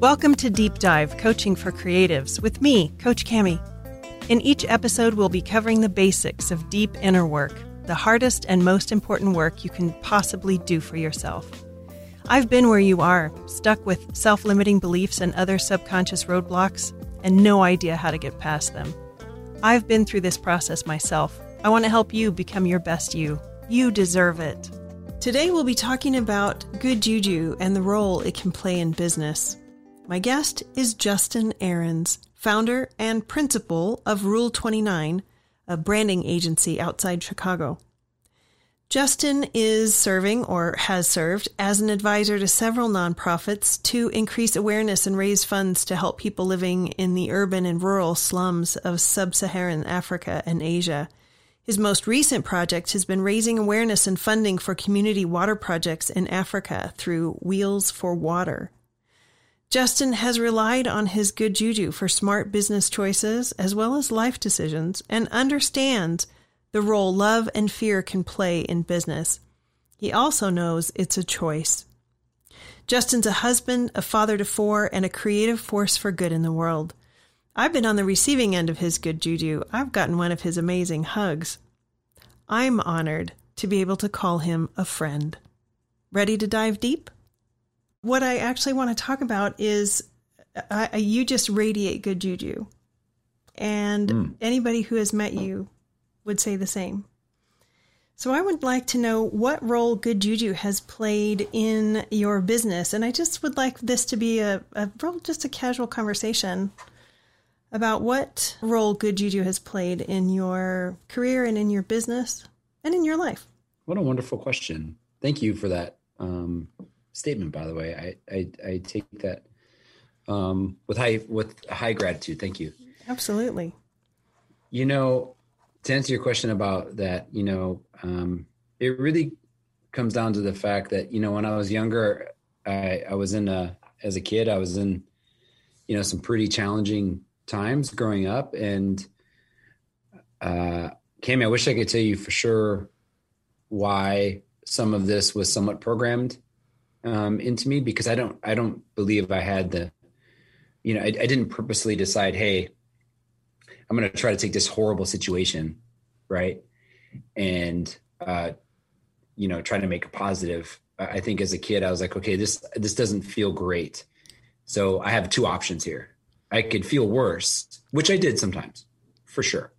Welcome to Deep Dive Coaching for Creatives with me, Coach Cami. In each episode, we'll be covering the basics of deep inner work, the hardest and most important work you can possibly do for yourself. I've been where you are, stuck with self limiting beliefs and other subconscious roadblocks, and no idea how to get past them. I've been through this process myself. I want to help you become your best you. You deserve it. Today, we'll be talking about good juju and the role it can play in business. My guest is Justin Ahrens, founder and principal of Rule 29, a branding agency outside Chicago. Justin is serving or has served as an advisor to several nonprofits to increase awareness and raise funds to help people living in the urban and rural slums of sub Saharan Africa and Asia. His most recent project has been raising awareness and funding for community water projects in Africa through Wheels for Water. Justin has relied on his good juju for smart business choices as well as life decisions and understands the role love and fear can play in business. He also knows it's a choice. Justin's a husband, a father to four, and a creative force for good in the world. I've been on the receiving end of his good juju. I've gotten one of his amazing hugs. I'm honored to be able to call him a friend. Ready to dive deep? What I actually want to talk about is I, you just radiate good juju. And mm. anybody who has met you would say the same. So I would like to know what role good juju has played in your business. And I just would like this to be a, a just a casual conversation about what role good juju has played in your career and in your business and in your life. What a wonderful question. Thank you for that. Um, statement, by the way. I I, I take that um, with high with high gratitude. Thank you. Absolutely. You know, to answer your question about that, you know, um, it really comes down to the fact that you know when I was younger, I I was in a as a kid I was in you know some pretty challenging times growing up and uh Cami, I wish I could tell you for sure why some of this was somewhat programmed um, into me because I don't I don't believe I had the you know I, I didn't purposely decide hey I'm going to try to take this horrible situation right and uh, you know try to make a positive. I think as a kid I was like okay this this doesn't feel great so I have two options here. I could feel worse, which I did sometimes, for sure.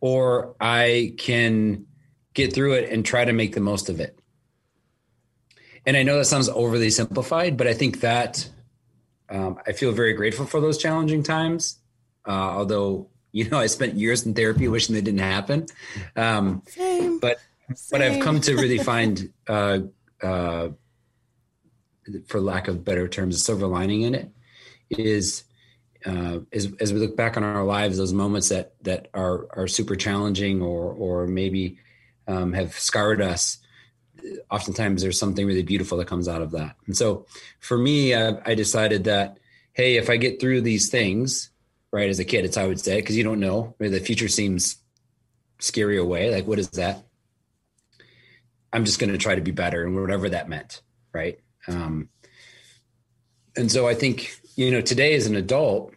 Or I can get through it and try to make the most of it and I know that sounds overly simplified, but I think that um, I feel very grateful for those challenging times. Uh, although, you know, I spent years in therapy wishing they didn't happen. Um, Same. But Same. but I've come to really find, uh, uh, for lack of better terms, a silver lining in it is uh, as, as we look back on our lives, those moments that that are are super challenging or or maybe um, have scarred us oftentimes there's something really beautiful that comes out of that. And so for me, I, I decided that, hey, if I get through these things, right, as a kid, it's how I would say, because you don't know, the future seems scary away. Like, what is that? I'm just going to try to be better and whatever that meant. Right. Um, and so I think, you know, today as an adult,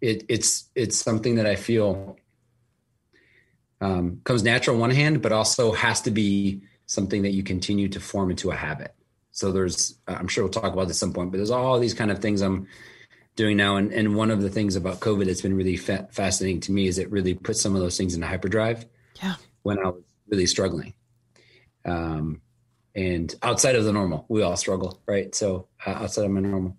it, it's, it's something that I feel um, comes natural on one hand, but also has to be something that you continue to form into a habit. So there's, I'm sure we'll talk about this at some point, but there's all these kind of things I'm doing now. And, and one of the things about COVID that's been really fa- fascinating to me is it really put some of those things into hyperdrive. Yeah. When I was really struggling. Um, and outside of the normal, we all struggle, right? So uh, outside of my normal.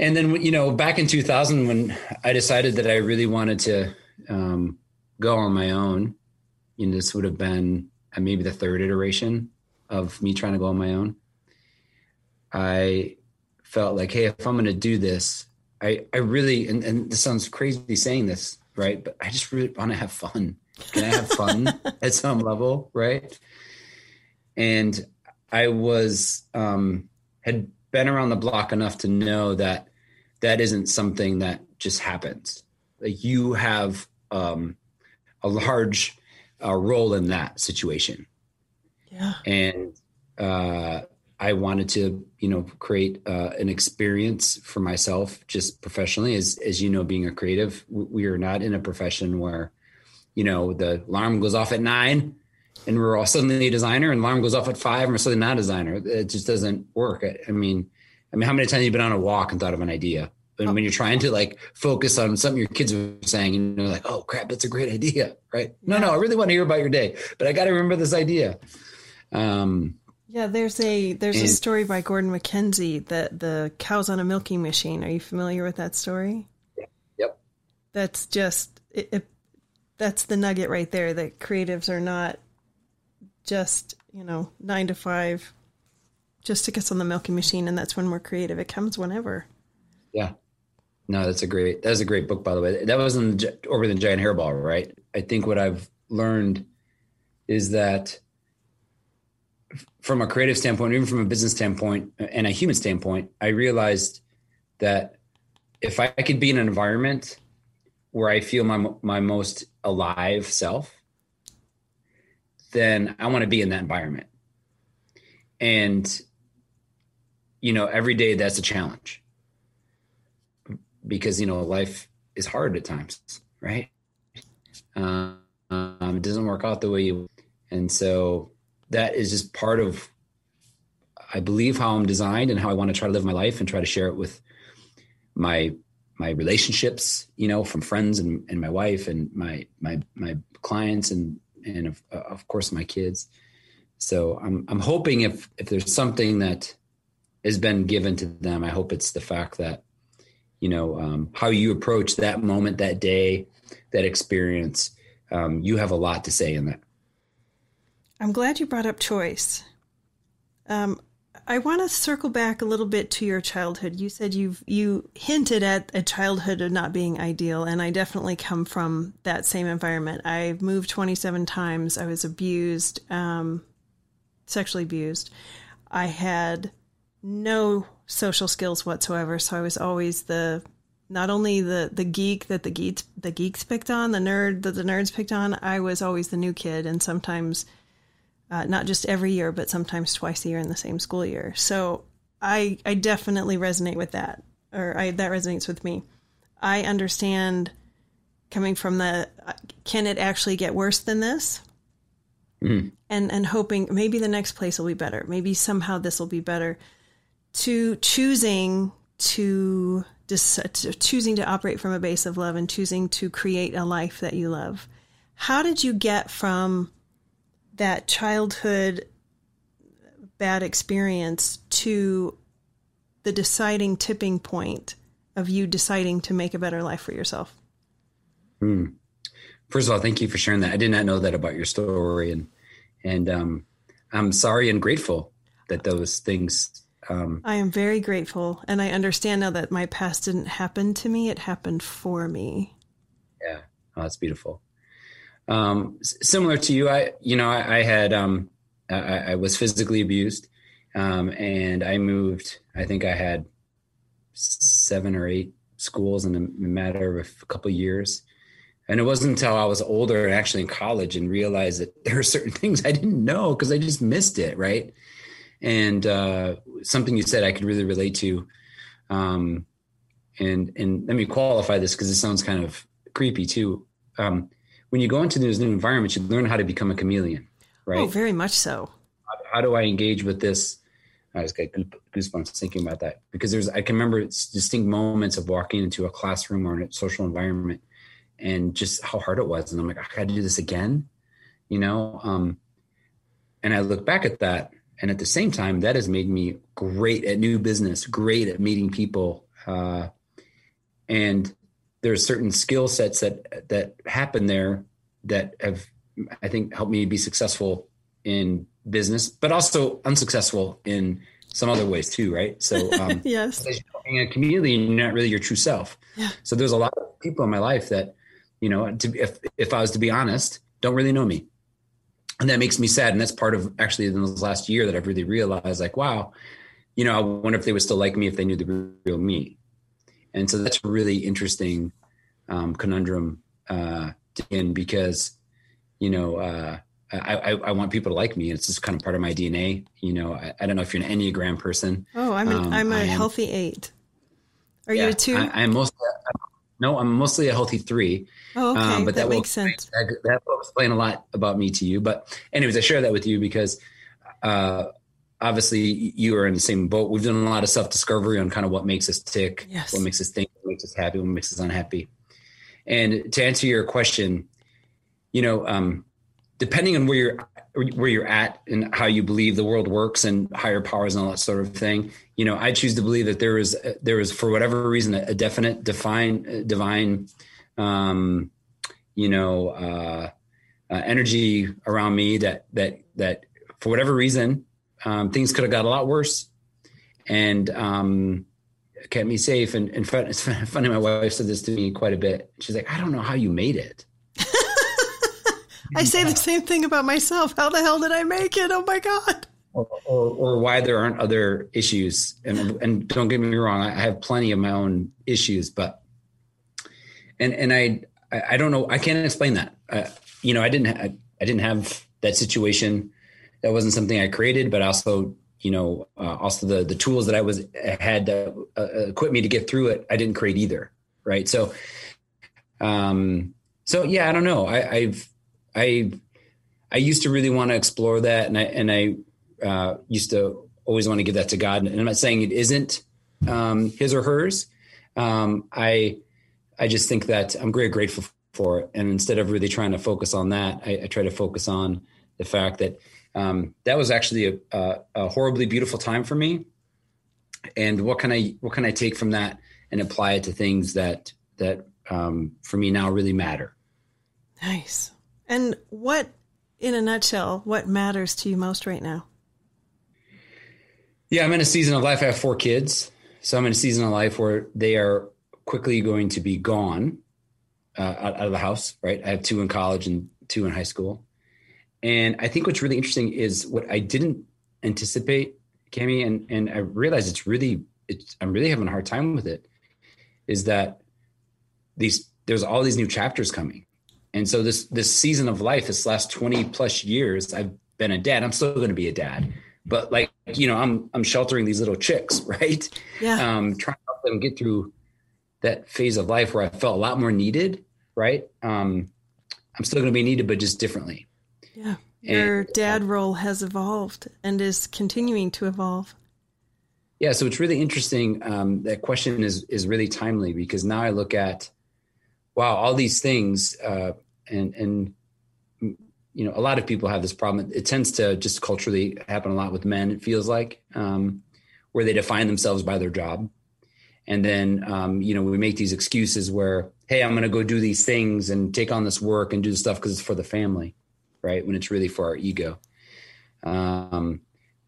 And then, you know, back in 2000, when I decided that I really wanted to um, go on my own, you know, this would have been uh, maybe the third iteration of me trying to go on my own. I felt like, hey, if I'm going to do this, I, I really, and, and this sounds crazy saying this, right? But I just really want to have fun. Can I have fun at some level, right? And I was, um, had been around the block enough to know that that isn't something that just happens. Like you have, um, a large uh, role in that situation. Yeah. And uh, I wanted to, you know, create uh, an experience for myself, just professionally. As as you know, being a creative, we are not in a profession where, you know, the alarm goes off at nine, and we're all suddenly a designer, and alarm goes off at five, and we're suddenly not a designer. It just doesn't work. I, I mean, I mean, how many times have you been on a walk and thought of an idea? And oh. when you're trying to like focus on something your kids are saying, and you're like, "Oh crap, that's a great idea," right? No, no, I really want to hear about your day, but I got to remember this idea. Um, yeah, there's a there's and, a story by Gordon MacKenzie that the cows on a milking machine. Are you familiar with that story? Yep. That's just it, it, that's the nugget right there. That creatives are not just you know nine to five. Just stick us on the milking machine, and that's when we're creative. It comes whenever. Yeah. No, that's a great. That's a great book, by the way. That was in the, Orbiting the Giant Hairball, right? I think what I've learned is that from a creative standpoint, even from a business standpoint uh, and a human standpoint, I realized that if I could be in an environment where I feel my my most alive self, then I want to be in that environment. And you know, every day that's a challenge because you know life is hard at times, right? Um, it doesn't work out the way you, and so that is just part of I believe how I'm designed and how I want to try to live my life and try to share it with my my relationships, you know, from friends and, and my wife and my my my clients and and of, of course my kids. So I'm I'm hoping if if there's something that has been given to them, I hope it's the fact that you know um, how you approach that moment, that day, that experience. Um, you have a lot to say in that. I'm glad you brought up choice. Um, I want to circle back a little bit to your childhood. You said you've you hinted at a childhood of not being ideal, and I definitely come from that same environment. I've moved 27 times. I was abused, um, sexually abused. I had no social skills whatsoever, so I was always the not only the the geek that the geeks the geeks picked on, the nerd that the nerds picked on. I was always the new kid, and sometimes uh, not just every year, but sometimes twice a year in the same school year. So I I definitely resonate with that, or I, that resonates with me. I understand coming from the can it actually get worse than this? Mm-hmm. And and hoping maybe the next place will be better. Maybe somehow this will be better. To choosing to, to choosing to operate from a base of love and choosing to create a life that you love. How did you get from that childhood bad experience to the deciding tipping point of you deciding to make a better life for yourself? Hmm. First of all, thank you for sharing that. I did not know that about your story, and and um, I'm sorry and grateful that those things. Um, I am very grateful, and I understand now that my past didn't happen to me; it happened for me. Yeah, oh, that's beautiful um, similar to you, I you know I, I had um, I, I, was physically abused, um, and I moved. I think I had seven or eight schools in a matter of a couple of years. And it wasn't until I was older and actually in college and realized that there are certain things I didn't know because I just missed it, right? And uh, something you said I could really relate to. Um, and and let me qualify this because it sounds kind of creepy too. Um, when you go into these new environments, you learn how to become a chameleon, right? Oh, very much so. How, how do I engage with this? I just got goosebumps thinking about that because there's I can remember distinct moments of walking into a classroom or a social environment and just how hard it was, and I'm like, I got to do this again, you know. Um, and I look back at that, and at the same time, that has made me great at new business, great at meeting people, uh, and there's certain skill sets that that happen there that have I think helped me be successful in business, but also unsuccessful in some other ways too, right? So um, yes, being a chameleon, you're not really your true self. Yeah. So there's a lot of people in my life that, you know, to, if if I was to be honest, don't really know me, and that makes me sad. And that's part of actually in this last year that I've really realized, like, wow, you know, I wonder if they would still like me if they knew the real me. And so that's a really interesting um, conundrum uh, in because, you know, uh, I, I, I, want people to like me. It's just kind of part of my DNA. You know, I, I don't know if you're an Enneagram person. Oh, I'm a, um, I'm a healthy eight. Are yeah, you a two? I, am mostly, no, I'm mostly a healthy three. Oh, okay. Um, but that, that makes will, sense. That, that will explain a lot about me to you. But anyways, I share that with you because, uh, obviously you are in the same boat. We've done a lot of self discovery on kind of what makes us tick, yes. what makes us think, what makes us happy, what makes us unhappy. And to answer your question, you know, um, depending on where you're where you're at and how you believe the world works and higher powers and all that sort of thing, you know, I choose to believe that there is there is for whatever reason a, definite, define, divine, um, you know, uh, uh, energy around me that that that for whatever reason um, things could have got a lot worse, and um, kept me safe. And, and funny, my wife said this to me quite a bit. She's like, I don't know how you made it. I say the same thing about myself. How the hell did I make it? Oh my God. Or, or, or, why there aren't other issues. And, and don't get me wrong, I have plenty of my own issues, but, and, and I, I don't know, I can't explain that. Uh, you know, I didn't, I, I didn't have that situation. That wasn't something I created, but also, you know, uh, also the, the tools that I was had to uh, equip me to get through it. I didn't create either. Right. So, um, so yeah, I don't know. I, I've, I I used to really want to explore that, and I and I uh, used to always want to give that to God. And I'm not saying it isn't um, his or hers. Um, I I just think that I'm very grateful for it. And instead of really trying to focus on that, I, I try to focus on the fact that um, that was actually a, a, a, horribly beautiful time for me. And what can I what can I take from that and apply it to things that that um, for me now really matter? Nice. And what, in a nutshell, what matters to you most right now? Yeah, I'm in a season of life. I have four kids. So I'm in a season of life where they are quickly going to be gone uh, out, out of the house, right? I have two in college and two in high school. And I think what's really interesting is what I didn't anticipate, Cami, and, and I realize it's really, it's, I'm really having a hard time with it, is that these, there's all these new chapters coming and so this this season of life, this last 20 plus years, I've been a dad. I'm still going to be a dad. But like, you know, I'm I'm sheltering these little chicks, right? Yeah. Um, trying to help them get through that phase of life where I felt a lot more needed, right? Um, I'm still going to be needed, but just differently. Yeah. Your and, dad role has evolved and is continuing to evolve. Yeah, so it's really interesting. Um, that question is is really timely because now I look at wow, all these things, uh, and and you know, a lot of people have this problem. It tends to just culturally happen a lot with men. It feels like um, where they define themselves by their job, and then um, you know we make these excuses where, hey, I'm going to go do these things and take on this work and do this stuff because it's for the family, right? When it's really for our ego. Um,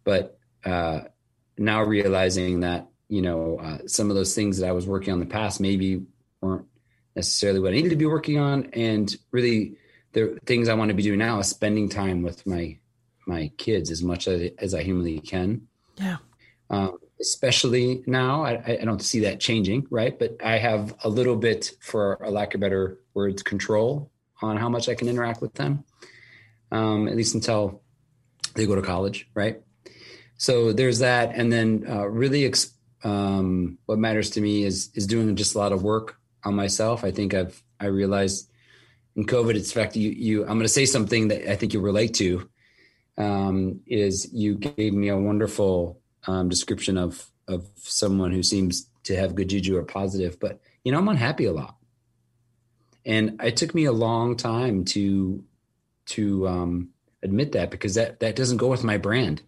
but uh, now realizing that you know uh, some of those things that I was working on in the past maybe weren't necessarily what I needed to be working on. And really, the things I want to be doing now is spending time with my my kids as much as, as I humanly can. Yeah. Um, especially now, I, I don't see that changing, right? But I have a little bit, for a lack of better words, control on how much I can interact with them, um, at least until they go to college, right? So there's that, and then uh, really, ex- um, what matters to me is is doing just a lot of work on myself. I think I've I realized in COVID, it's fact you you I'm going to say something that I think you relate to. Um, is you gave me a wonderful um, description of of someone who seems to have good juju or positive, but you know I'm unhappy a lot, and it took me a long time to to um, admit that because that that doesn't go with my brand.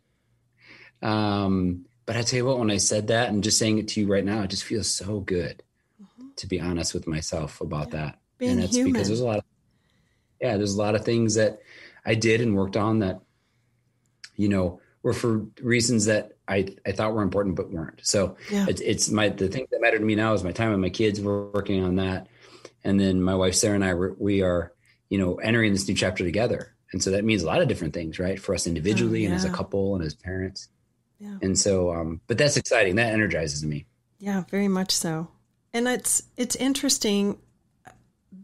Um, but I tell you what, when I said that and just saying it to you right now, it just feels so good to be honest with myself about yeah. that. Being and that's human. because there's a lot of yeah, there's a lot of things that I did and worked on that, you know, were for reasons that I, I thought were important but weren't. So yeah. it's, it's my the thing that mattered to me now is my time with my kids. We're working on that, and then my wife Sarah and I we are you know entering this new chapter together, and so that means a lot of different things, right, for us individually oh, yeah. and as a couple and as parents. Yeah. And so, um, but that's exciting. That energizes me. Yeah, very much so. And it's it's interesting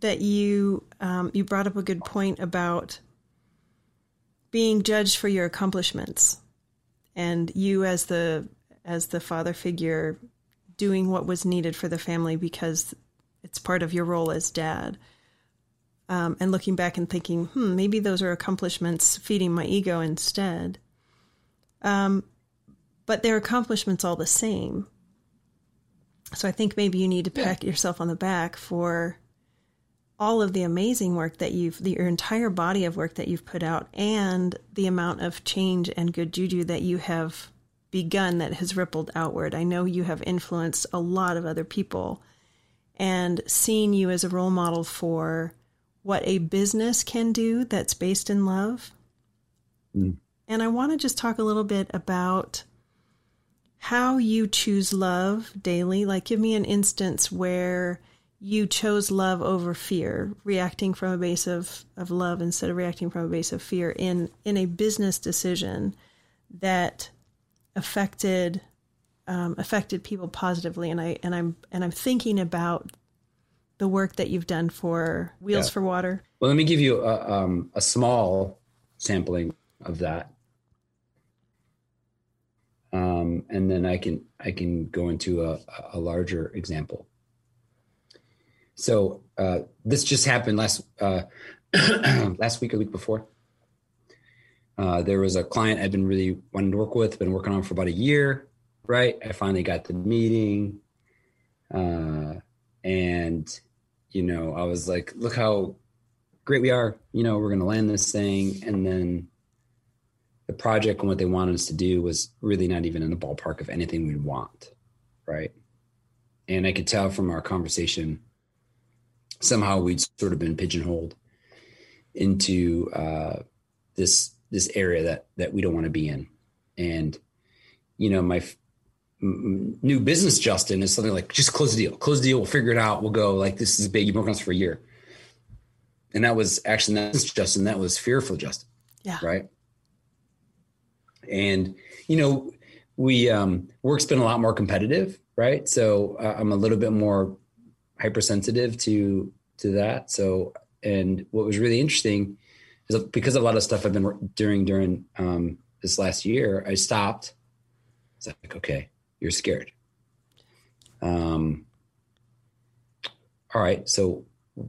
that you um, you brought up a good point about being judged for your accomplishments and you as the as the father figure doing what was needed for the family because it's part of your role as dad. Um, and looking back and thinking, hmm, maybe those are accomplishments feeding my ego instead. Um, but they're accomplishments all the same. So I think maybe you need to pat yeah. yourself on the back for all of the amazing work that you've, the, your entire body of work that you've put out, and the amount of change and good juju that you have begun that has rippled outward. I know you have influenced a lot of other people, and seeing you as a role model for what a business can do that's based in love. Mm. And I want to just talk a little bit about how you choose love daily. Like, give me an instance where you chose love over fear, reacting from a base of, of love instead of reacting from a base of fear in, in a business decision that affected um, affected people positively. And I and I'm and I'm thinking about the work that you've done for Wheels yeah. for Water. Well, let me give you a, um, a small sampling of that, um, and then I can I can go into a, a larger example. So uh, this just happened last uh, last week or week before. Uh, there was a client I've been really wanting to work with, been working on for about a year. Right, I finally got the meeting, uh, and you know, I was like, "Look how great we are!" You know, we're going to land this thing, and then the project and what they wanted us to do was really not even in the ballpark of anything we'd want, right? And I could tell from our conversation somehow we'd sort of been pigeonholed into uh, this this area that that we don't want to be in. And you know my f- m- new business justin is something like just close the deal close the deal we'll figure it out we'll go like this is big you've been working on this for a year. And that was actually not justin that was fearful justin yeah. right and you know we um work's been a lot more competitive right so uh, i'm a little bit more hypersensitive to to that. So, and what was really interesting is because a lot of stuff I've been doing during um, this last year, I stopped. It's like, okay, you're scared. Um, all right, so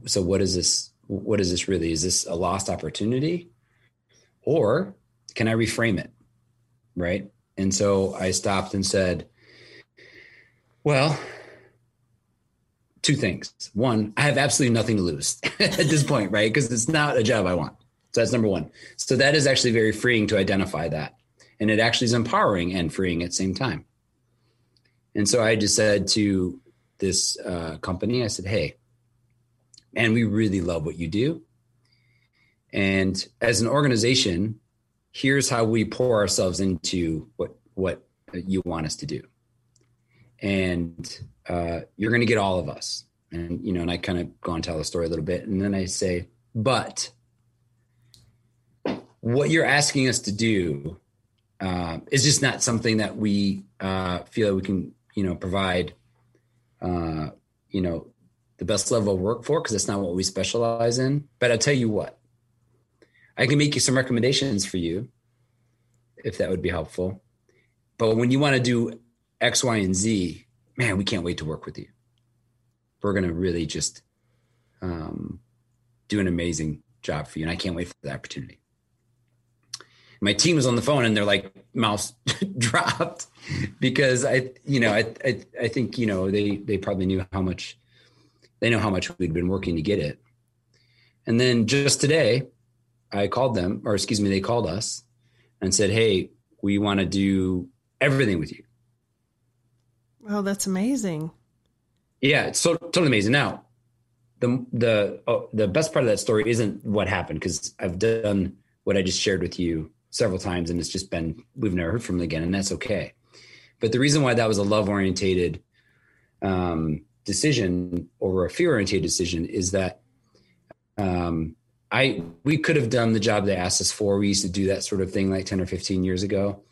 so what is this? What is this really? Is this a lost opportunity, or can I reframe it? Right. And so I stopped and said, well, two things. One, I have absolutely nothing to lose at this point, right? Because it's not a job I want. So that's number one. So that is actually very freeing to identify that. And it actually is empowering and freeing at the same time. And so I just said to this uh, company, I said, hey, man, we really love what you do. And as an organization, here's how we pour ourselves into what what you want us to do and uh, you're going to get all of us. And, you know, and I kind of go and tell the story a little bit. And then I say, but what you're asking us to do uh, is just not something that we uh, feel we can, you know, provide, uh, you know, the best level of work for, because that's not what we specialize in. But I'll tell you what, I can make you some recommendations for you if that would be helpful. But when you want to do X, Y, and Z, man, we can't wait to work with you. We're going to really just um, do an amazing job for you. And I can't wait for the opportunity. My team was on the phone and they're like, mouse dropped because I, you know, I, I, I think, you know, they, they probably knew how much, they know how much we'd been working to get it. And then just today, I called them, or excuse me, they called us and said, Hey, we want to do everything with you. Oh, that's amazing. Yeah, it's so totally amazing. Now, the the oh, the best part of that story isn't what happened because I've done what I just shared with you several times, and it's just been we've never heard from them again, and that's okay. But the reason why that was a love orientated um, decision over a fear orientated decision is that um, I we could have done the job they asked us for. We used to do that sort of thing like ten or fifteen years ago.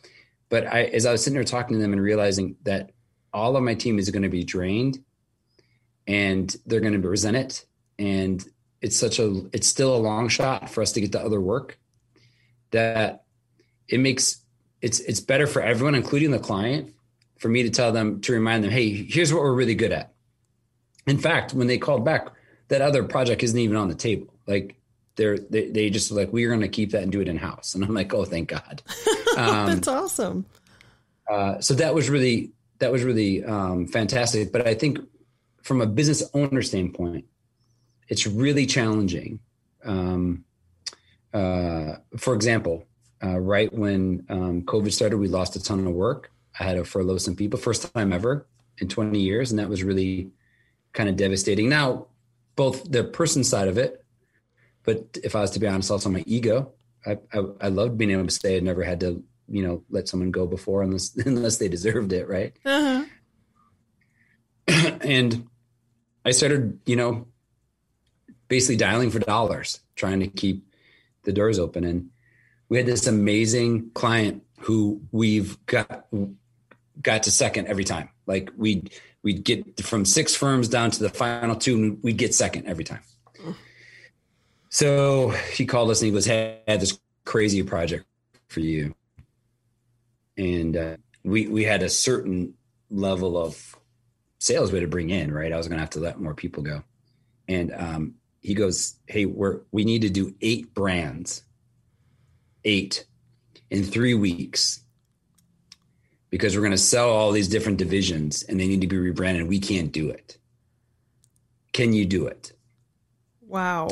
But I, as I was sitting there talking to them and realizing that all of my team is going to be drained and they're going to resent it and it's such a it's still a long shot for us to get the other work that it makes it's it's better for everyone, including the client, for me to tell them to remind them, hey, here's what we're really good at. In fact, when they called back, that other project isn't even on the table. Like they're they, they just like we're going to keep that and do it in house, and I'm like, oh, thank God. Um, That's awesome. Uh, so that was really that was really um, fantastic. But I think from a business owner standpoint, it's really challenging. Um, uh, for example, uh, right when um, COVID started, we lost a ton of work. I had to furlough some people, first time ever in 20 years, and that was really kind of devastating. Now, both the person side of it, but if I was to be honest, also my ego. I, I, I loved being able to say I'd never had to, you know, let someone go before unless unless they deserved it, right? Uh-huh. and I started, you know, basically dialing for dollars, trying to keep the doors open. And we had this amazing client who we've got got to second every time. Like we'd we'd get from six firms down to the final two, and we'd get second every time. So he called us and he goes, "Hey, I had this crazy project for you," and uh, we we had a certain level of sales we had to bring in. Right, I was going to have to let more people go, and um, he goes, "Hey, we're we need to do eight brands, eight in three weeks." Because we're going to sell all these different divisions and they need to be rebranded. We can't do it. Can you do it? Wow.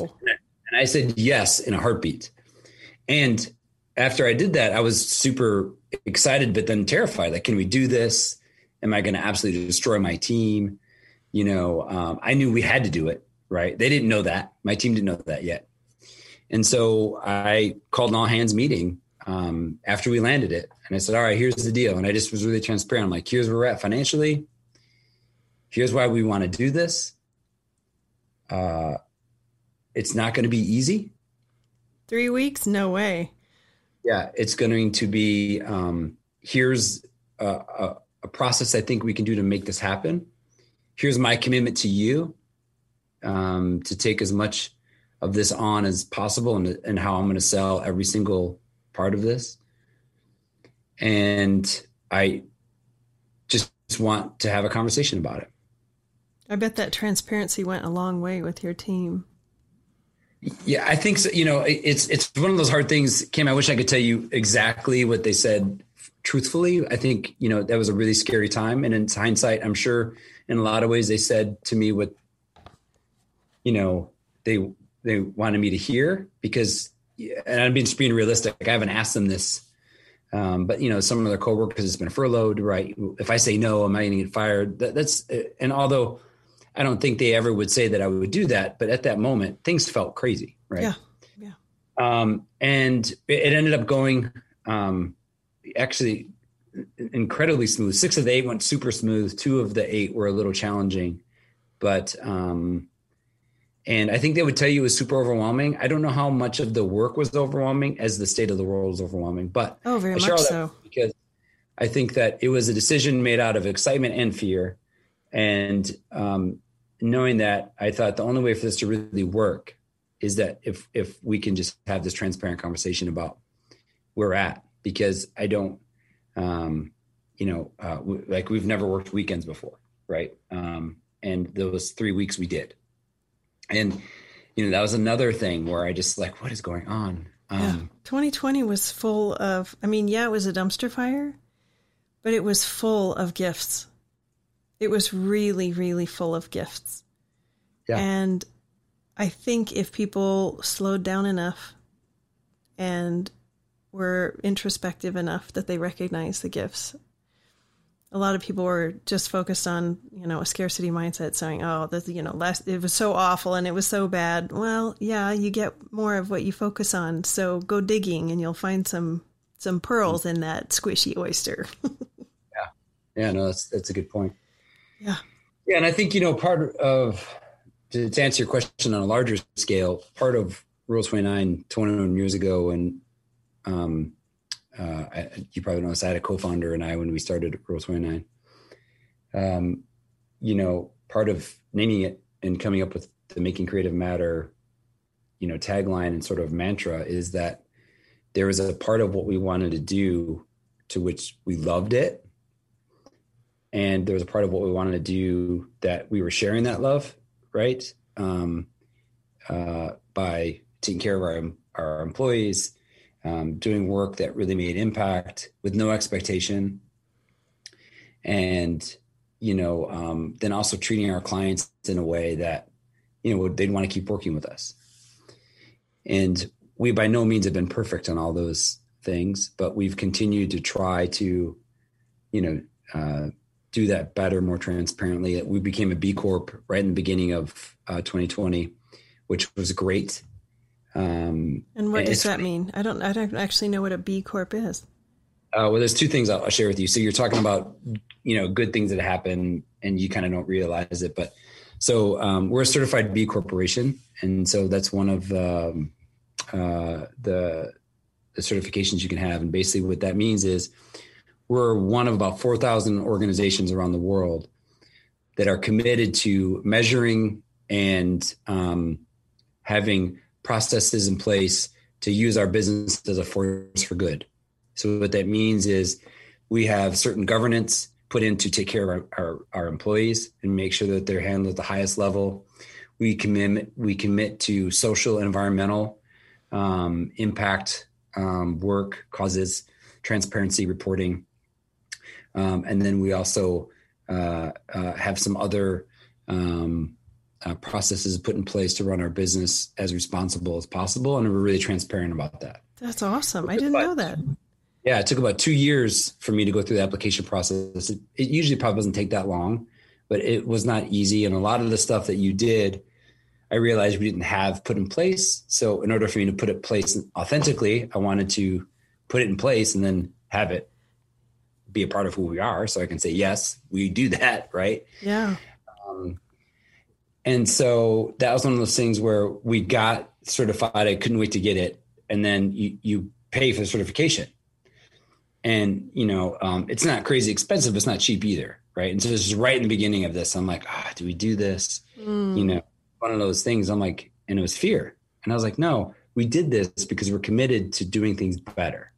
And I said yes in a heartbeat. And after I did that, I was super excited, but then terrified. Like, can we do this? Am I going to absolutely destroy my team? You know, um, I knew we had to do it, right? They didn't know that. My team didn't know that yet. And so I called an all hands meeting um, after we landed it. And I said, all right, here's the deal. And I just was really transparent. I'm like, here's where we're at financially. Here's why we want to do this. Uh, it's not going to be easy. Three weeks? No way. Yeah, it's going to be. Um, here's a, a, a, process I think we can do to make this happen. Here's my commitment to you um, to take as much of this on as possible, and, and how I'm going to sell every single part of this. And I just want to have a conversation about it. I bet that transparency went a long way with your team. Yeah, I think so. You know, it's it's one of those hard things, Kim. I wish I could tell you exactly what they said truthfully. I think you know that was a really scary time, and in hindsight, I'm sure in a lot of ways they said to me what you know they they wanted me to hear because, and I'm being being realistic. I haven't asked them this, um, but you know, some of their coworkers has been furloughed. Right? If I say no, am I going to get fired? That, that's and although I don't think they ever would say that I would do that, but at that moment, things felt crazy, right? Yeah, yeah. Um, and it, ended up going um, actually incredibly smooth. Six of the eight went super smooth. Two of the eight were a little challenging, but um, and I think they would tell you it was super overwhelming. I don't know how much of the work was overwhelming as the state of the world was overwhelming, but oh, very much so. Because I think that it was a decision made out of excitement and fear, and um, knowing that, I thought the only way for this to really work is that if if we can just have this transparent conversation about where we're at, because I don't, um, you know, uh, w- like we've never worked weekends before, right? Um, and those three weeks we did, and you know that was another thing where I just like, what is going on? Um, yeah. 2020 was full of. I mean, yeah, it was a dumpster fire, but it was full of gifts it was really, really full of gifts. Yeah. And I think if people slowed down enough and were introspective enough that they recognize the gifts, a lot of people were just focused on, you know, a scarcity mindset saying, oh, this, you know, last, it was so awful and it was so bad. Well, yeah, you get more of what you focus on. So go digging and you'll find some, some pearls in that squishy oyster. yeah. Yeah. No, that's, that's a good point. Yeah. Yeah. And I think, you know, part of, to, to answer your question on a larger scale, part of Rule 29, 21 years ago, and um, uh, you probably know this, I had a co-founder and I, when we started Rule 29, um, you know, part of naming it and coming up with the making creative matter, you know, tagline and sort of mantra is that there was a part of what we wanted to do to which we loved it. And there was a part of what we wanted to do that we were sharing that love, right? Um, uh, by taking care of our, our employees, um, doing work that really made impact with no expectation. And, you know, um, then also treating our clients in a way that, you know, they'd want to keep working with us. And we by no means have been perfect on all those things, but we've continued to try to, you know, uh, do that better, more transparently. We became a B Corp right in the beginning of uh, 2020, which was great. Um, and what does that mean? I don't. I don't actually know what a B Corp is. Uh, well, there's two things I'll, I'll share with you. So you're talking about, you know, good things that happen, and you kind of don't realize it. But so um, we're a certified B corporation, and so that's one of um, uh, the the certifications you can have. And basically, what that means is we're one of about four thousand organizations around the world that are committed to measuring and um, having processes in place to use our business as a force for good. So what that means is we have certain governance put in to take care of our, our, our employees and make sure that they're handled at the highest level. We commit we commit to social and environmental um, impact um, work, causes, transparency reporting, um, and then we also uh, uh, have some other um, uh, processes put in place to run our business as responsible as possible, and we're really transparent about that. That's awesome. I didn't know that. Yeah, it took about two years for me to go through the application process. It, it usually probably doesn't take that long, but it was not easy. And a lot of the stuff that you did, I realized we didn't have put in place. So in order for me to put it place authentically, I wanted to put it in place and then have it be a part of who we are. So I can say, yes, we do that. Right. Yeah. Um, and so that was one of those things where we got certified. I couldn't wait to get it. And then you, you pay for the certification and you know um, it's not crazy expensive it's not cheap either right and so this is right in the beginning of this i'm like ah do we do this mm. you know one of those things i'm like and it was fear and i was like no we did this because we're committed to doing things better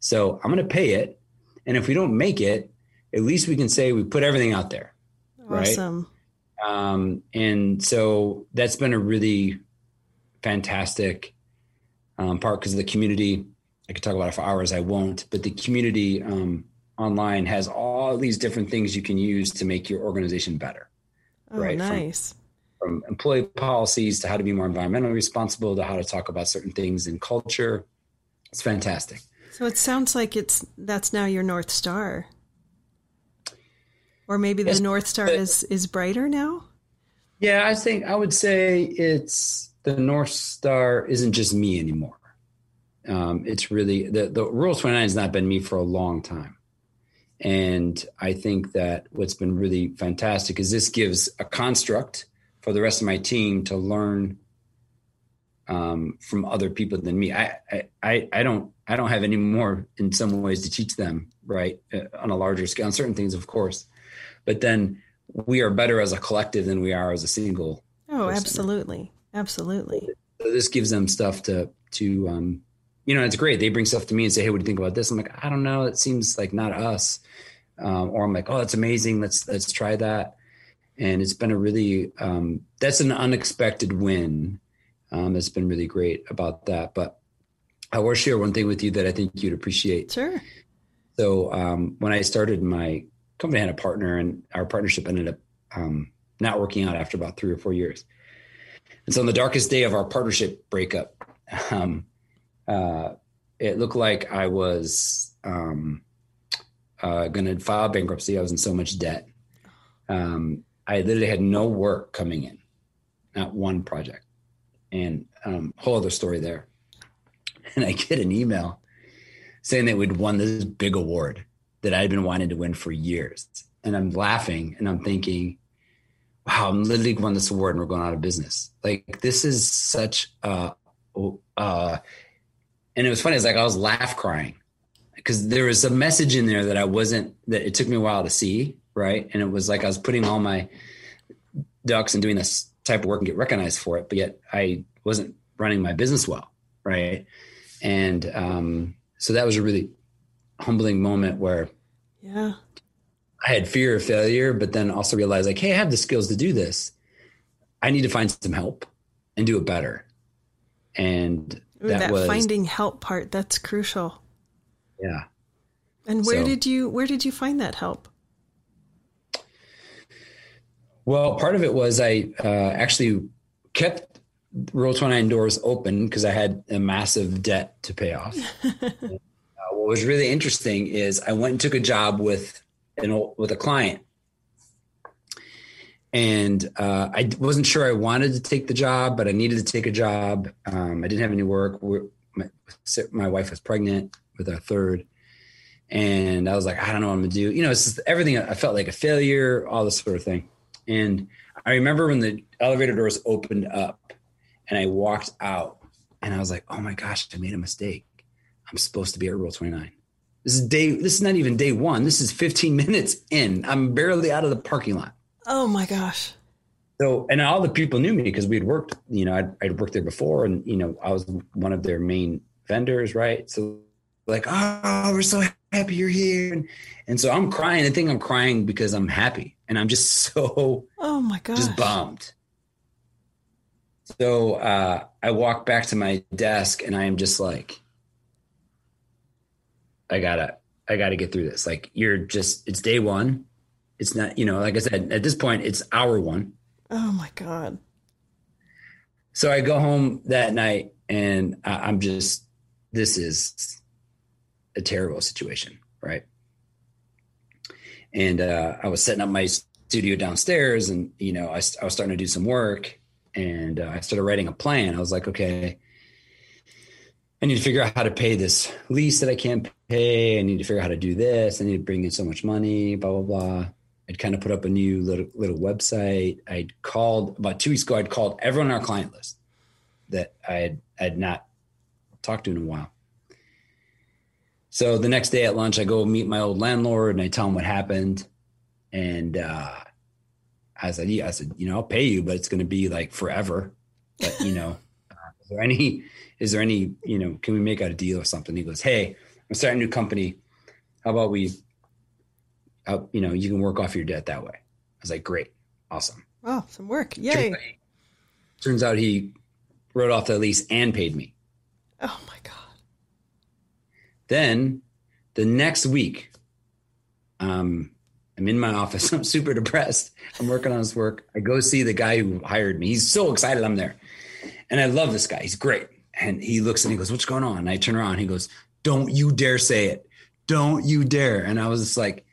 so i'm going to pay it and if we don't make it at least we can say we put everything out there awesome. right um, and so that's been a really fantastic um, part because of the community I could talk about it for hours. I won't. But the community um, online has all these different things you can use to make your organization better. Oh, right? nice. From, from employee policies to how to be more environmentally responsible to how to talk about certain things in culture. It's fantastic. So it sounds like it's that's now your north star. Or maybe the north star is is brighter now? Yeah, I think I would say it's the north star isn't just me anymore um, it's really the, the Rule 29 has not been me for a long time. And I think that what's been really fantastic is this gives a construct for the rest of my team to learn um, from other people than me. I, I, I don't, I don't have any more in some ways to teach them, right. Uh, on a larger scale, on certain things, of course, but then we are better as a collective than we are as a single. Oh, person. absolutely. Absolutely. So this gives them stuff to, to, um, you know, it's great. They bring stuff to me and say, "Hey, what do you think about this?" I'm like, "I don't know. It seems like not us." Um, or I'm like, "Oh, that's amazing. Let's let's try that." And it's been a really um, that's an unexpected win. Um, it's been really great about that. But I will share one thing with you that I think you'd appreciate. Sure. So um, when I started my company, I had a partner, and our partnership ended up um, not working out after about three or four years. And so on the darkest day of our partnership breakup, um, uh, it looked like I was um, uh, going to file bankruptcy. I was in so much debt. Um, I literally had no work coming in, not one project, and um, whole other story there. And I get an email saying that we'd won this big award that I'd been wanting to win for years, and I'm laughing and I'm thinking, "Wow, I'm literally won this award and we're going out of business. Like this is such a." Uh, and it was funny. It's like I was laugh crying because there was a message in there that I wasn't that it took me a while to see, right? And it was like I was putting all my ducks and doing this type of work and get recognized for it, but yet I wasn't running my business well, right? And um, so that was a really humbling moment where yeah. I had fear of failure, but then also realized like, hey, I have the skills to do this. I need to find some help and do it better. And that, that was finding help part, that's crucial. Yeah. And where so, did you where did you find that help? Well, part of it was I uh, actually kept Rule 29 doors open because I had a massive debt to pay off. uh, what was really interesting is I went and took a job with an with a client, and uh, I wasn't sure I wanted to take the job, but I needed to take a job. Um, I didn't have any work. My, my, wife was pregnant with our third, and I was like, I don't know what I'm gonna do. You know, it's just everything. I felt like a failure, all this sort of thing. And I remember when the elevator doors opened up and I walked out and I was like, oh my gosh, I made a mistake. I'm supposed to be at Rule 29. This is day, this is not even day one. This is 15 minutes in. I'm barely out of the parking lot. Oh my gosh. So, and all the people knew me because we'd worked, you know, I'd, I'd worked there before and, you know, I was one of their main vendors, right? So like, oh, we're so happy you're here. And, and so I'm crying. I think I'm crying because I'm happy and I'm just so oh my god, just bummed. So uh, I walk back to my desk and I am just like, I gotta, I gotta get through this. Like you're just, it's day one. It's not, you know, like I said, at this point, it's hour one. Oh my god. So I go home that night and I'm just, this is a terrible situation, right? And uh, I was setting up my studio downstairs, and you know, I, I was starting to do some work, and uh, I started writing a plan. I was like, okay, I need to figure out how to pay this lease that I can't pay. I need to figure out how to do this. I need to bring in so much money. Blah blah blah. I'd kind of put up a new little little website. I'd called about two weeks ago. I'd called everyone on our client list that I had I had not talked to in a while. So the next day at lunch, I go meet my old landlord and I tell him what happened. And uh, I said, yeah, I said, you know, I'll pay you, but it's going to be like forever. But you know, is there any, is there any, you know, can we make out a deal or something? He goes, hey, I'm starting a new company. How about we, uh, you know, you can work off your debt that way. I was like, great, awesome. Oh, some work, yay! Turns out he wrote off the lease and paid me. Oh my god. Then the next week, um, I'm in my office. I'm super depressed. I'm working on this work. I go see the guy who hired me. He's so excited I'm there. And I love this guy. He's great. And he looks and he goes, What's going on? And I turn around. He goes, Don't you dare say it. Don't you dare. And I was just like,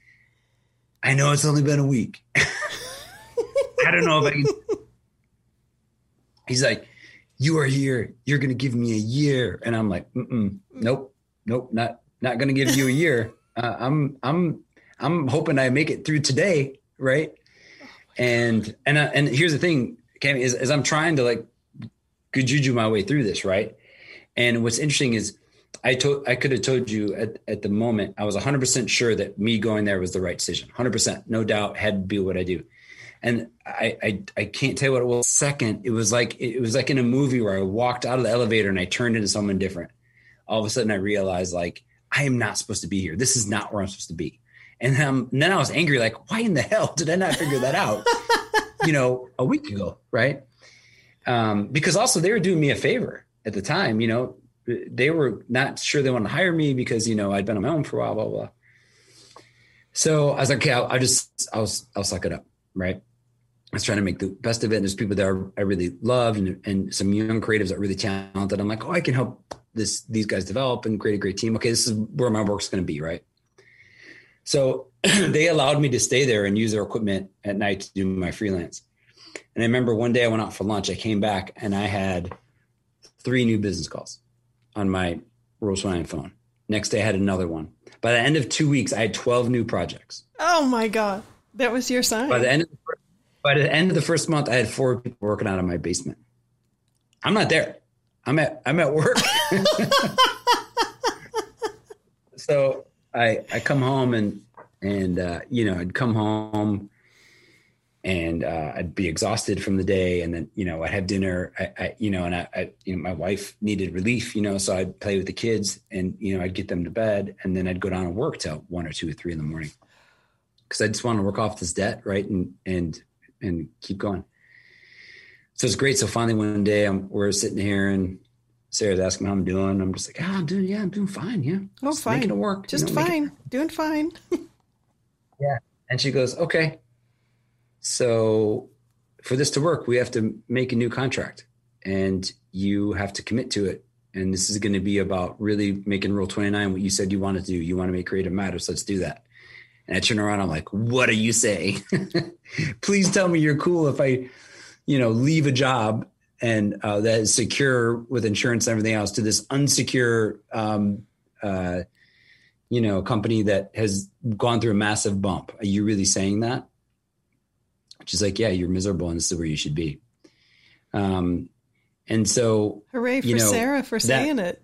I know it's only been a week. I don't know if I can. He's like, You are here. You're going to give me a year. And I'm like, Nope nope, not not going to give you a year. Uh, I'm I'm I'm hoping I make it through today, right? And and uh, and here's the thing, Cami, is, is I'm trying to like good juju my way through this, right? And what's interesting is I told I could have told you at, at the moment I was 100% sure that me going there was the right decision. 100%, no doubt, had to be what I do. And I, I I can't tell you what it was. Second, it was like it was like in a movie where I walked out of the elevator and I turned into someone different all of a sudden I realized like I am not supposed to be here. This is not where I'm supposed to be. And, um, and then I was angry, like, why in the hell did I not figure that out? you know, a week ago, right? Um, because also they were doing me a favor at the time. You know, they were not sure they wanted to hire me because you know I'd been on my own for a while, blah blah. blah. So I was like, okay, I'll, I just I'll I'll suck it up, right? I was trying to make the best of it. And there's people that I really love and, and some young creatives that are really talented. I'm like, oh, I can help this these guys develop and create a great team. Okay, this is where my work's going to be, right? So they allowed me to stay there and use their equipment at night to do my freelance. And I remember one day I went out for lunch. I came back and I had three new business calls on my Rose Ryan phone. Next day I had another one. By the end of two weeks, I had 12 new projects. Oh my God. That was your sign. By the end of the first, by the end of the first month, I had four people working out of my basement. I'm not there. I'm at I'm at work. so I I come home and and uh, you know I'd come home and uh, I'd be exhausted from the day, and then you know I'd have dinner, I, I you know, and I, I, you know my wife needed relief, you know, so I'd play with the kids, and you know I'd get them to bed, and then I'd go down and work till one or two or three in the morning, because I just want to work off this debt, right, and and and keep going. So it's great. So finally one day I'm, we're sitting here and Sarah's asking how I'm doing. I'm just like, oh, I'm doing, yeah, I'm doing fine. Yeah. Oh, just fine. Making it work. Just you know, fine. it- Doing fine. yeah. And she goes, okay. So for this to work, we have to make a new contract and you have to commit to it. And this is going to be about really making Rule 29 what you said you wanted to do. You want to make creative matters. Let's do that. And I turn around, I'm like, what are you saying? Please tell me you're cool if I, you know, leave a job and uh, that is secure with insurance and everything else to this unsecure, um, uh, you know, company that has gone through a massive bump. Are you really saying that? She's like, yeah, you're miserable and this is where you should be. Um, and so, Hooray for You know, Sarah for that- saying it.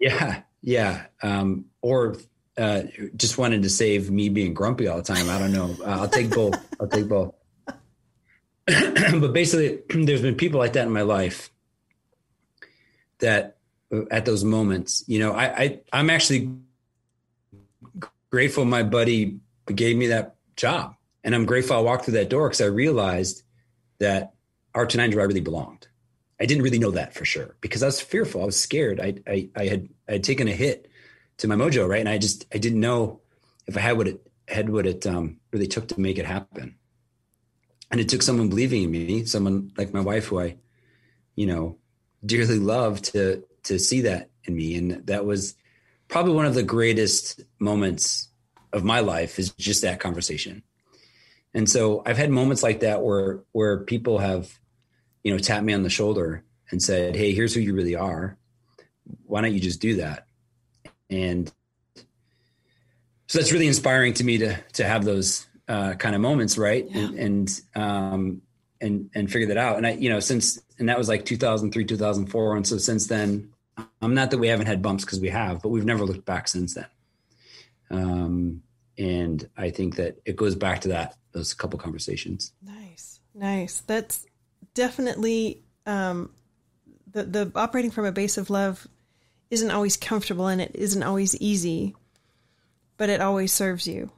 yeah, yeah. Um, or uh, just wanted to save me being grumpy all the time. I don't know. Uh, I'll take both. I'll take both. but basically, there's been people like that in my life that uh, at those moments, you know, I, I I'm actually grateful my buddy gave me that job. And I'm grateful I walked through that door because I realized that R29 is where I really belonged. I didn't really know that for sure because I was fearful. I was scared. I, I, I had, I had taken a hit to my mojo. Right. And I just, I didn't know if I had what it had, what it um, really took to make it happen. And it took someone believing in me, someone like my wife, who I, you know, dearly love to, to see that in me. And that was probably one of the greatest moments of my life is just that conversation. And so I've had moments like that where, where people have, you know, tapped me on the shoulder and said, Hey, here's who you really are. Why don't you just do that? And so that's really inspiring to me to, to have those uh, kind of moments. Right. Yeah. And, and, um, and, and figure that out. And I, you know, since, and that was like 2003, 2004. And so since then, I'm not that we haven't had bumps because we have, but we've never looked back since then. Um, and I think that it goes back to that, those couple conversations. Nice, nice. That's definitely um, the the operating from a base of love isn't always comfortable and it isn't always easy, but it always serves you.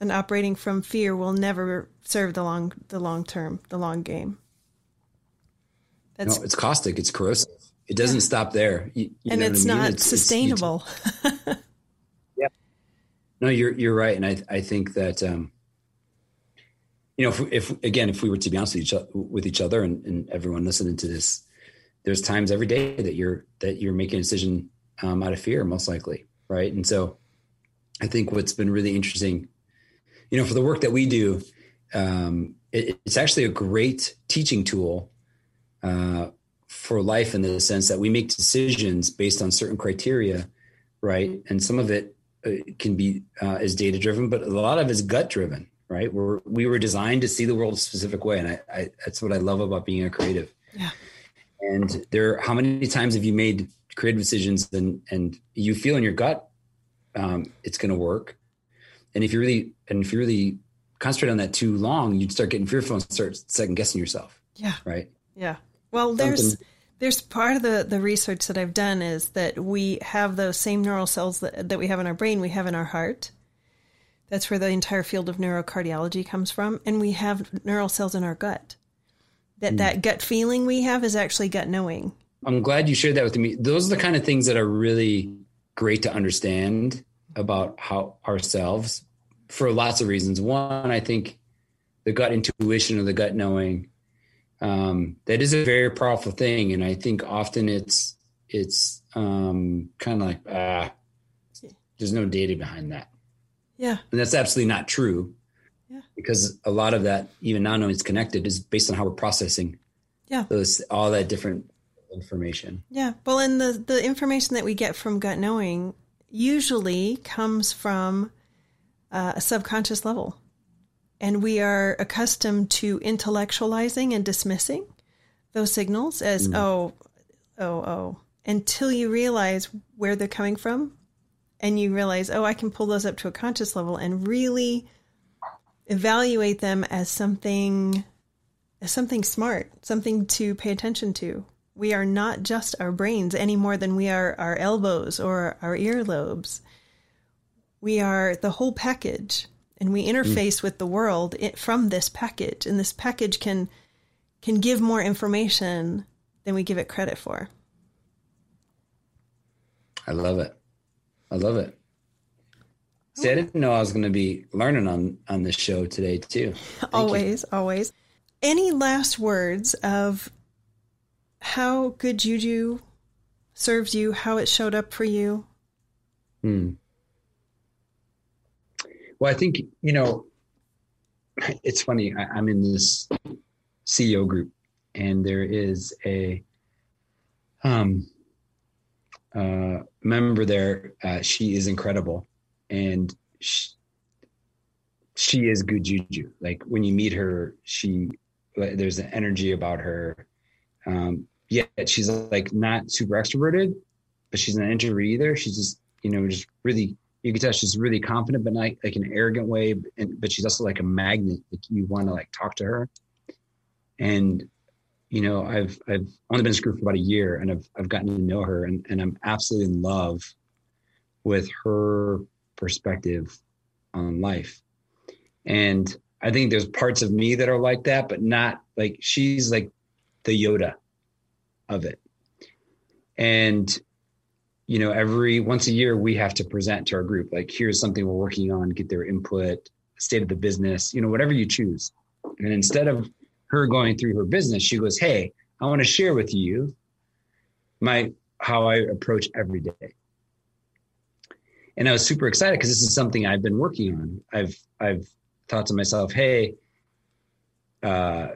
And operating from fear will never serve the long the long term, the long game. That's no, it's caustic. It's corrosive. It doesn't stop there. You- you and it's I mean? not It's- it's- you- sustainable. no, you're you're right, and I I think that um, you know if, if again if we were to be honest with each other, with each other and, and everyone listening to this, there's times every day that you're that you're making a decision um, out of fear, most likely, right? And so I think what's been really interesting, you know, for the work that we do, um, it, it's actually a great teaching tool uh, for life in the sense that we make decisions based on certain criteria, right? And some of it uh, can be uh, is data driven, but a lot of it's gut driven, right? We're we were designed to see the world a specific way, and I, I that's what I love about being a creative. Yeah. And there, how many times have you made creative decisions and and you feel in your gut um, it's going to work, and if you really and if you really concentrate on that too long, you'd start getting fearful and start second guessing yourself, yeah. right? Yeah. Well, there's Something- there's part of the the research that I've done is that we have those same neural cells that that we have in our brain, we have in our heart. That's where the entire field of neurocardiology comes from, and we have neural cells in our gut. That hmm. that gut feeling we have is actually gut knowing. I'm glad you shared that with me. Those are the kind of things that are really great to understand about how ourselves for lots of reasons. One, I think the gut intuition or the gut knowing um, that is a very powerful thing, and I think often it's it's um, kind of like ah, there's no data behind that, Yeah. and that's absolutely not true. Yeah. Because a lot of that, even now knowing it's connected, is based on how we're processing Yeah. those all that different information. Yeah. Well, and the the information that we get from gut knowing usually comes from uh, a subconscious level. And we are accustomed to intellectualizing and dismissing those signals as, oh, oh, oh, until you realize where they're coming from and you realize, oh, I can pull those up to a conscious level and really evaluate them as something as something smart, something to pay attention to. We are not just our brains any more than we are our elbows or our earlobes. We are the whole package and we interface mm. with the world from this package and this package can can give more information than we give it credit for. I love it. I love it. See, I didn't know I was going to be learning on on this show today too. Thank always, you. always. Any last words of how good juju served you, how it showed up for you? Hmm. Well, I think you know, it's funny. I, I'm in this CEO group, and there is a um uh, member there. Uh, she is incredible, and she, she is good juju. Like when you meet her, she there's an energy about her. Um, yet she's like not super extroverted, but she's not introvert either. She's just you know just really you can tell she's really confident, but not like an arrogant way. And but she's also like a magnet. Like you want to like talk to her, and you know I've I've only been in this group for about a year, and I've I've gotten to know her, and and I'm absolutely in love with her perspective on life. And I think there's parts of me that are like that, but not like she's like the Yoda of it. And you know, every once a year we have to present to our group like here's something we're working on, get their input, state of the business, you know, whatever you choose. And instead of her going through her business, she goes, "Hey, I want to share with you my how I approach every day." and I was super excited because this is something I've been working on. I've I've thought to myself, hey, uh,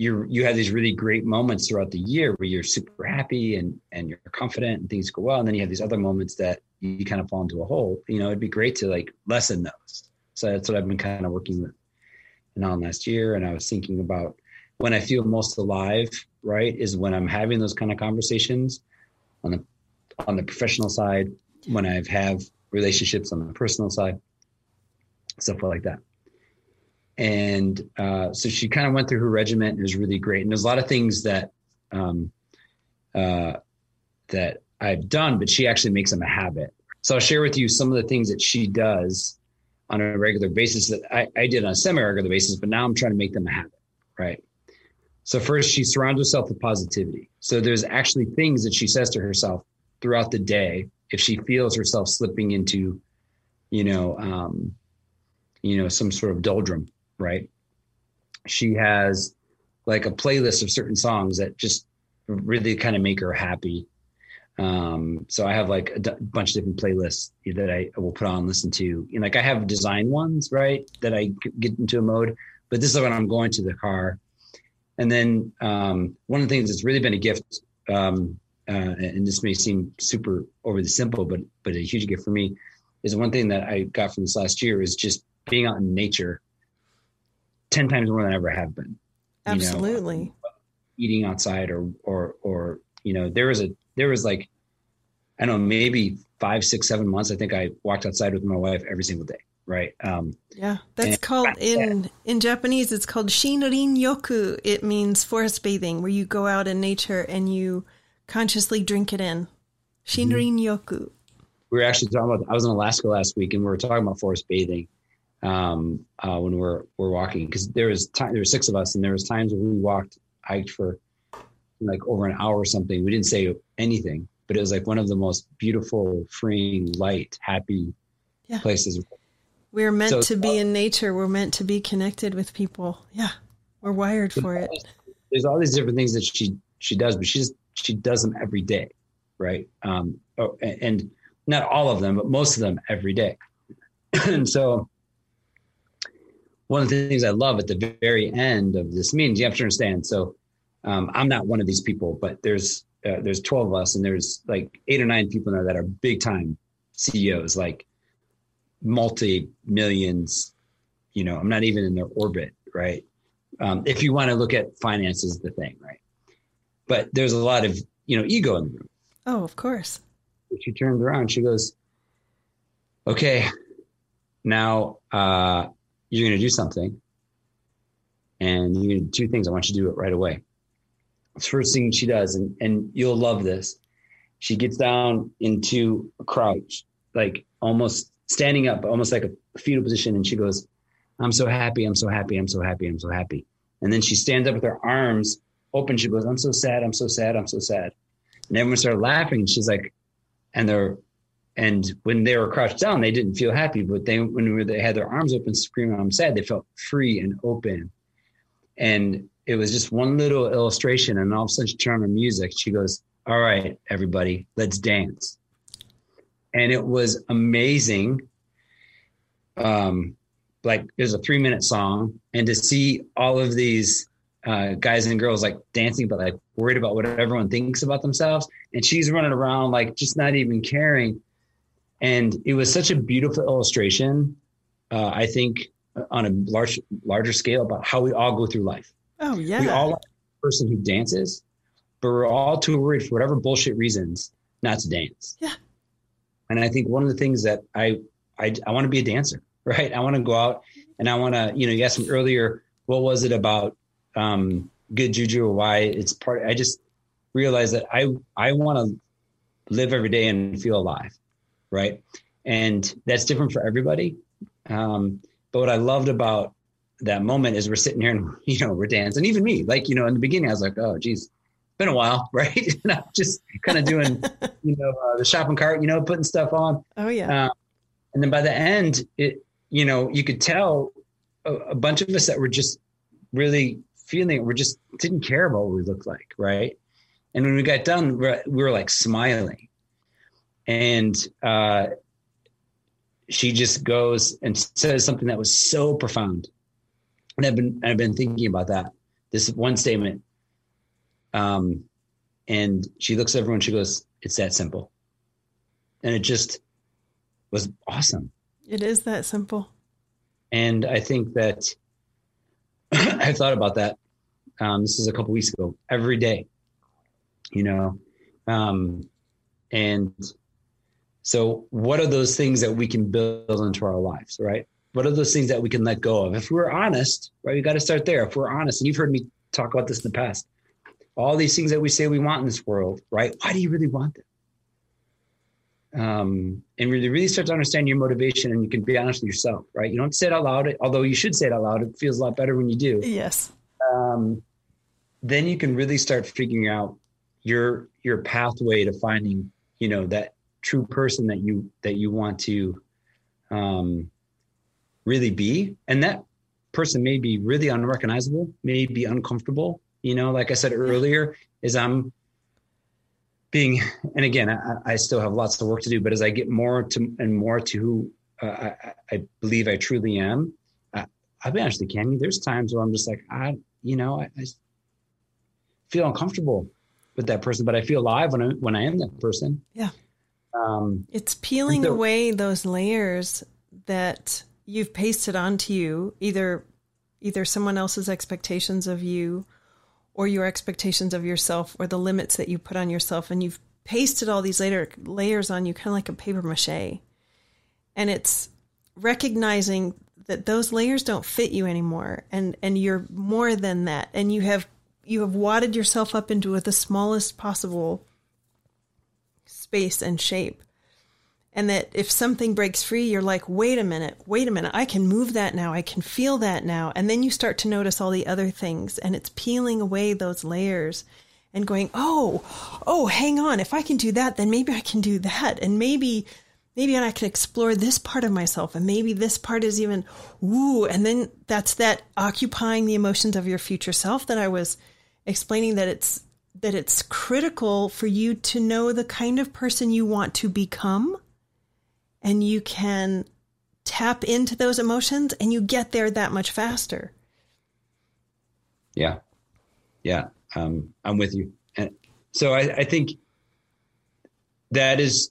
you you have these really great moments throughout the year where you're super happy and and you're confident and things go well, and then you have these other moments that you kind of fall into a hole. You know, it'd be great to like lessen those. So that's what I've been kind of working with and on last year. And I was thinking about when I feel most alive, right, is when I'm having those kind of conversations on the on the professional side when I've have relationships on the personal side, stuff like that. And uh, so she kind of went through her regiment. And it was really great, and there's a lot of things that um, uh, that I've done, but she actually makes them a habit. So I'll share with you some of the things that she does on a regular basis that I, I did on a semi-regular basis, but now I'm trying to make them a habit, right? So first, she surrounds herself with positivity. So there's actually things that she says to herself throughout the day if she feels herself slipping into, you know, um, you know, some sort of doldrum, right? She has like a playlist of certain songs that just really kind of make her happy. Um, so I have like a d- bunch of different playlists that I will put on and listen to. And like I have design ones, right, that I get into a mode. But this is when I'm going to the car. And then um, one of the things that's really been a gift um, uh, and this may seem super over the simple, but but a huge gift for me is one thing that I got from this last year is just being out in nature ten times more than I ever have been. Absolutely. You know, eating outside or or or you know there was a there was like I don't know maybe five six seven months I think I walked outside with my wife every single day right um yeah that's called in in japanese it's called shinrin yoku it means forest bathing where you go out in nature and you consciously drink it in. Shinrin yoku. We were actually talking about. I was in Alaska last week, and we were talking about forest bathing um, uh, when we're we're walking because there was time. There were six of us, and there was times when we walked, hiked for like over an hour or something. We didn't say anything, but it was like one of the most beautiful, freeing, light, happy yeah. places. We're meant so, to be in nature. We're meant to be connected with people. Yeah, we're wired for it. There's all these different things that she she does, but she's she does them every day, right? Um, oh, and not all of them, but most of them every day. and so, one of the things I love at the very end of this meeting, you have to understand. So, um, I'm not one of these people, but there's uh, there's 12 of us, and there's like eight or nine people there that are big time CEOs, like multi millions. You know, I'm not even in their orbit, right? Um, if you want to look at finance finances, the thing, right? but there's a lot of you know ego in the room. Oh, of course. She turned around. She goes, "Okay, now uh, you're going to do something and you're going to do two things. I want you to do it right away. First thing she does. And, and you'll love this. She gets down into a crouch, like almost standing up, almost like a fetal position. And she goes, I'm so happy. I'm so happy. I'm so happy. I'm so happy. And then she stands up with her arms open. She goes, I'm so sad. I'm so sad. I'm so sad. And everyone started laughing. She's like, and they're, and when they were crouched down, they didn't feel happy, but they, when they had their arms open, screaming, I'm sad, they felt free and open. And it was just one little illustration. And all of a sudden she turned on music. She goes, all right, everybody, let's dance. And it was amazing. Um, like it was a three minute song and to see all of these uh, guys and girls like dancing, but like worried about what everyone thinks about themselves. And she's running around like just not even caring. And it was such a beautiful illustration. Uh, I think on a large, larger scale about how we all go through life. Oh yeah. We all like a person who dances, but we're all too worried for whatever bullshit reasons not to dance. Yeah. And I think one of the things that I, I, I want to be a dancer, right? I want to go out and I want to, you know, you asked me earlier, what was it about um, good juju or why it's part. I just realized that I I want to live every day and feel alive, right? And that's different for everybody. Um, but what I loved about that moment is we're sitting here and you know we're dancing. Even me, like you know, in the beginning, I was like, oh, geez, it's been a while, right? and I'm just kind of doing, you know, uh, the shopping cart, you know, putting stuff on. Oh yeah. Uh, and then by the end, it you know you could tell a, a bunch of us that were just really feeling it. we just didn't care about what we looked like, right? And when we got done, we were like smiling, and uh, she just goes and says something that was so profound, and I've been I've been thinking about that. This one statement, um, and she looks at everyone. She goes, "It's that simple," and it just was awesome. It is that simple. And I think that I thought about that. Um, this is a couple weeks ago. Every day, you know, um, and so what are those things that we can build into our lives, right? What are those things that we can let go of? If we're honest, right, we got to start there. If we're honest, and you've heard me talk about this in the past, all these things that we say we want in this world, right? Why do you really want them? um, and really, really start to understand your motivation and you can be honest with yourself, right? You don't say it out loud, although you should say it out loud. It feels a lot better when you do. Yes. Um, then you can really start figuring out your your pathway to finding, you know, that true person that you that you want to um, really be, and that person may be really unrecognizable, may be uncomfortable. You know, like I said earlier, is I'm being and again I, I, still have lots of work to do but as i get more to and more to who uh, I, I, believe i truly am uh, i'll be honest you there's times where i'm just like i you know I, I, feel uncomfortable with that person but i feel alive when i when i am that person. Yeah um, it's peeling so, away those layers that you've pasted onto you either either someone else's expectations of you or your expectations of yourself or the limits that you put on yourself and you've pasted all these later layers on you kind of like a paper mache. And it's recognizing that those layers don't fit you anymore and and you're more than that and you have you have wadded yourself up into the smallest possible space and shape and that if something breaks free, you're like, wait a minute, wait a minute, I can move that now, I can feel that now. And then you start to notice all the other things, and it's peeling away those layers and going, oh, oh, hang on, if I can do that, then maybe I can do that. And maybe, maybe I can explore this part of myself, and maybe this part is even, ooh, and then that's that occupying the emotions of your future self that I was explaining that it's that it's critical for you to know the kind of person you want to become and you can tap into those emotions and you get there that much faster. Yeah. Yeah. Um, I'm with you. And so I, I think that is,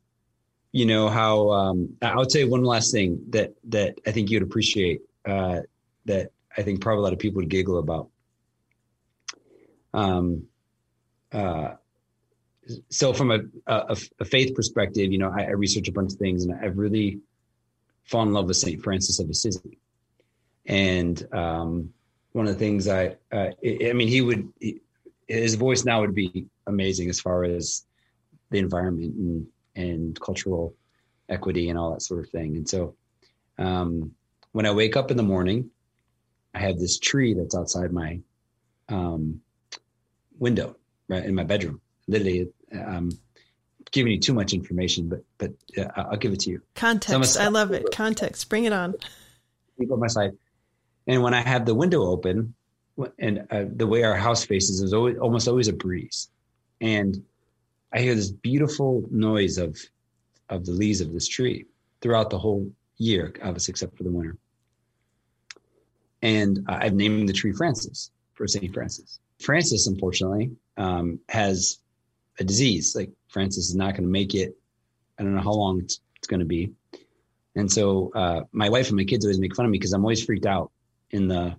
you know, how, um, I would say one last thing that, that I think you'd appreciate, uh, that I think probably a lot of people would giggle about. Um, uh, so from a, a, a, faith perspective, you know, I, I, research a bunch of things and I've really fallen in love with St. Francis of Assisi. And um, one of the things I, uh, I mean, he would, he, his voice now would be amazing as far as the environment and, and cultural equity and all that sort of thing. And so, um, when I wake up in the morning, I have this tree that's outside my um, window, in my bedroom. Literally, um, giving you too much information, but but uh, I'll give it to you. Context, so I love it. Context, bring it on. Keep on my side, and when I have the window open, and uh, the way our house faces is always almost always a breeze, and I hear this beautiful noise of of the leaves of this tree throughout the whole year, obviously except for the winter. And I've named the tree Francis for St. Francis. Francis, unfortunately, um, has a disease. Like Francis is not going to make it. I don't know how long it's, it's going to be. And so uh, my wife and my kids always make fun of me because I'm always freaked out in the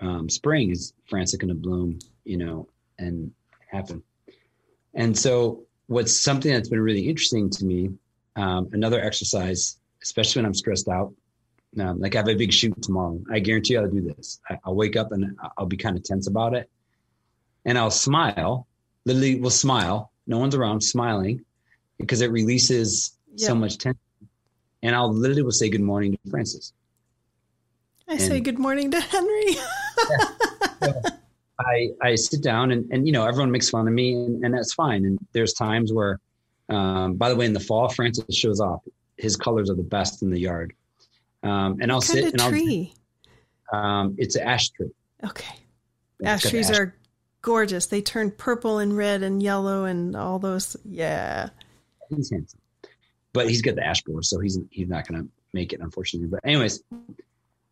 um, spring. Is Francis going to bloom? You know, and happen. And so what's something that's been really interesting to me, um, another exercise, especially when I'm stressed out, um, like I have a big shoot tomorrow. I guarantee I'll do this. I, will wake up and I'll be kind of tense about it, and I'll smile. Literally, will smile. No one's around, smiling, because it releases so much tension. And I'll literally will say good morning to Francis. I and, say good morning to Henry. yeah. I I sit down and and you know everyone makes fun of me and, and that's fine. And there's times where, um, by the way, in the fall, Francis shows off. His colors are the best in the yard um, and I'll what sit and I'll. Tree? Um, it's an ash tree. Okay. Ash trees ash. are gorgeous. They turn purple and red and yellow and all those. Yeah. He's handsome, but he's got the ash borer, so he's he's not going to make it, unfortunately. But anyways,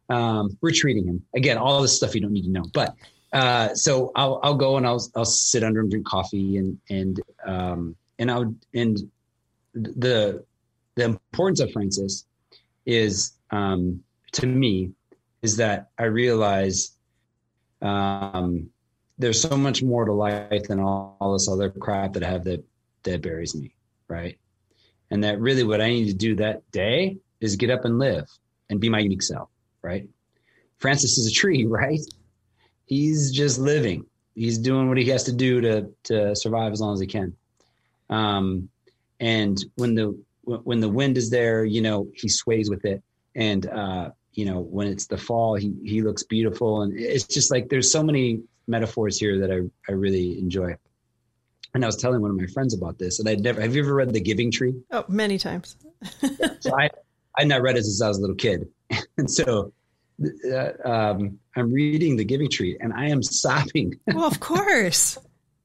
um, we're treating him again. All this stuff you don't need to know, but uh, so I'll I'll go and I'll I'll sit under him, drink coffee, and and um, and I'll and the the importance of Francis is um, to me is that I realize um, there's so much more to life than all, all, this other crap that I have that that buries me, right? And that really what I need to do that day is get up and live and be my unique self, right? Francis is a tree, right? He's just living. He's doing what he has to do to to survive as long as he can. Um, and when the when the wind is there, you know, he sways with it and uh, you know when it's the fall he he looks beautiful and it's just like there's so many metaphors here that I I really enjoy. And I was telling one of my friends about this, and I'd never. Have you ever read The Giving Tree? Oh, many times. so I I not read it since I was a little kid, and so uh, um, I'm reading The Giving Tree, and I am sobbing. well, of course,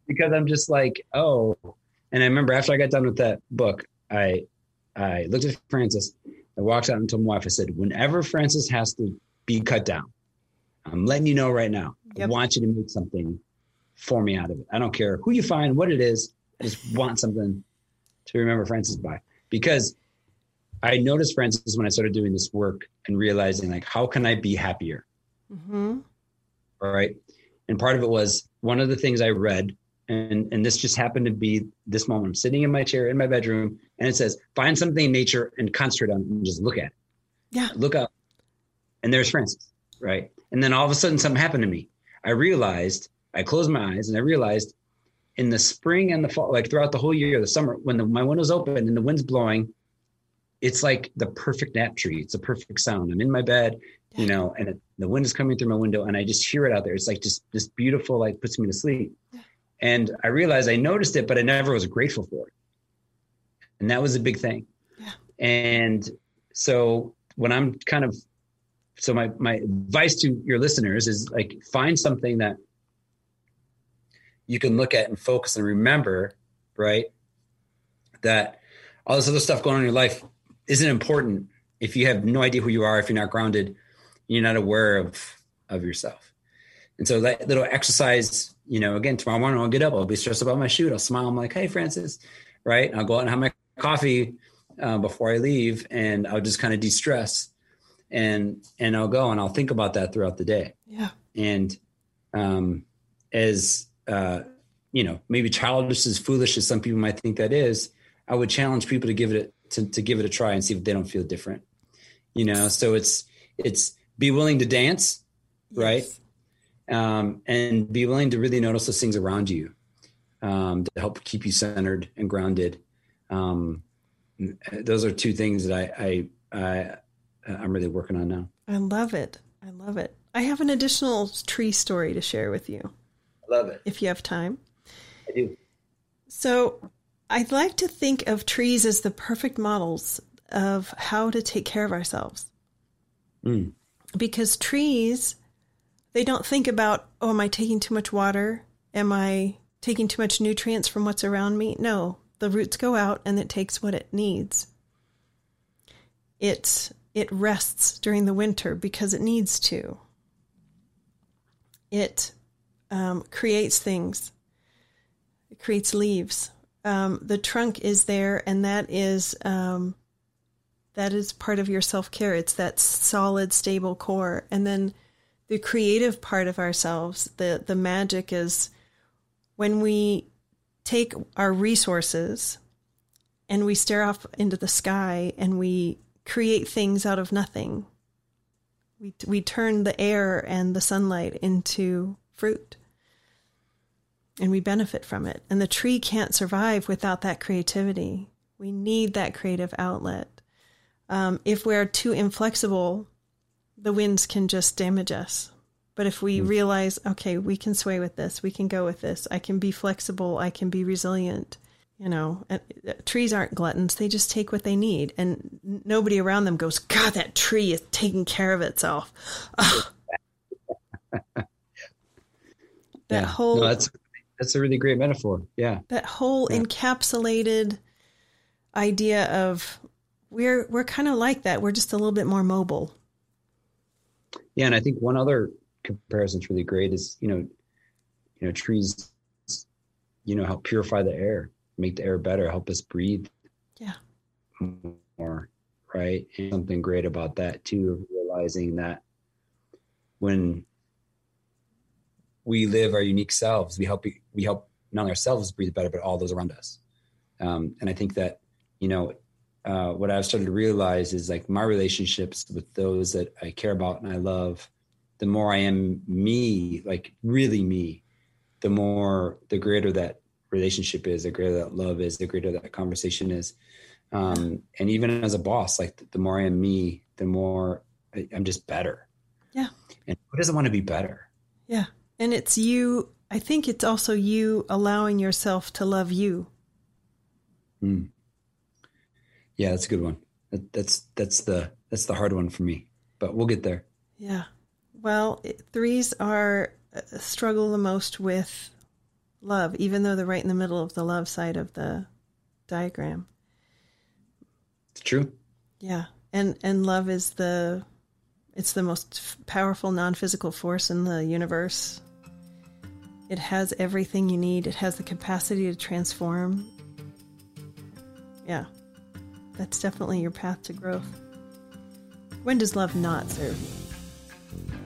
because I'm just like, oh. And I remember after I got done with that book, I I looked at Francis I walked out and told my wife, I said, whenever Francis has to be cut down, I'm letting you know right now. Yep. I want you to make something for me out of it. I don't care who you find, what it is. I just want something to remember Francis by. Because I noticed Francis when I started doing this work and realizing like, how can I be happier? Mm-hmm. All right. And part of it was one of the things I read and and this just happened to be this moment. I'm sitting in my chair in my bedroom, and it says, "Find something in nature and concentrate on it, and just look at it." Yeah, look up, and there's Francis, right? And then all of a sudden, something happened to me. I realized I closed my eyes, and I realized in the spring and the fall, like throughout the whole year, the summer, when the, my window's open and the wind's blowing, it's like the perfect nap tree. It's a perfect sound. I'm in my bed, you know, and it, the wind is coming through my window, and I just hear it out there. It's like just this beautiful, like puts me to sleep. And I realized I noticed it, but I never was grateful for it. And that was a big thing. Yeah. And so when I'm kind of, so my, my advice to your listeners is like, find something that you can look at and focus and remember, right? That all this other stuff going on in your life isn't important if you have no idea who you are, if you're not grounded, you're not aware of, of yourself. And so that little exercise you know, again, tomorrow morning I'll get up, I'll be stressed about my shoot. I'll smile. I'm like, hey, Francis, right? I'll go out and have my coffee uh, before I leave, and I'll just kind of de-stress, and and I'll go and I'll think about that throughout the day. Yeah. And um, as uh, you know, maybe childish as foolish as some people might think that is, I would challenge people to give it to, to give it a try and see if they don't feel different. You know, so it's it's be willing to dance, yes. right? Um, and be willing to really notice those things around you um, to help keep you centered and grounded. Um, those are two things that I, I, I I'm really working on now. I love it. I love it. I have an additional tree story to share with you. I love it. If you have time. I do. So I'd like to think of trees as the perfect models of how to take care of ourselves. Mm. Because trees, they don't think about, oh, am I taking too much water? Am I taking too much nutrients from what's around me? No, the roots go out and it takes what it needs. It it rests during the winter because it needs to. It um, creates things. It creates leaves. Um, the trunk is there, and that is um, that is part of your self care. It's that solid, stable core, and then the creative part of ourselves. The the magic is when we take our resources and we stare off into the sky and we create things out of nothing. We we turn the air and the sunlight into fruit. And we benefit from it. And the tree can't survive without that creativity. We need that creative outlet. Um, if we're too inflexible, the winds can just damage us. But if we mm. realize, okay, we can sway with this, we can go with this, I can be flexible, I can be resilient. You know, uh, trees aren't gluttons. They just take what they need. And nobody around them goes, God, that tree is taking care of itself. that yeah. whole. No, that's, that's a really great metaphor. Yeah. That whole yeah. encapsulated idea of we're we're kind of like that. We're just a little bit more mobile. Yeah, and I think one other comparison that's really great is you know, you know, trees, you know, help purify the air, make the air better, help us breathe. Yeah. More right, and something great about that too, realizing that when we live our unique selves, we help we help not only ourselves breathe better, but all those around us. Um, and I think that you know uh, what I've started to realize is like my relationships with those that I care about and I love the more I am me, like really me, the more the greater that relationship is, the greater that love is, the greater that conversation is. Um, and even as a boss, like the, more I am me, the more I'm just better. Yeah. And who doesn't want to be better? Yeah. And it's you, I think it's also you allowing yourself to love you. Mm. Yeah, that's a good one. That, that's that's the that's the hard one for me, but we'll get there. Yeah. Well, threes are uh, struggle the most with love, even though they're right in the middle of the love side of the diagram. It's true. Yeah, and and love is the it's the most powerful non-physical force in the universe. It has everything you need. It has the capacity to transform. Yeah, that's definitely your path to growth. When does love not serve you?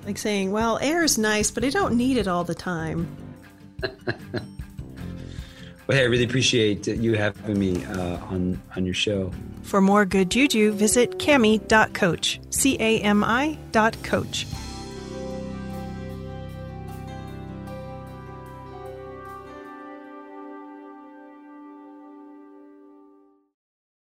Like saying, well, air is nice, but I don't need it all the time. well, hey, I really appreciate you having me uh, on, on your show. For more good juju, visit cami.coach. C A M I dot coach.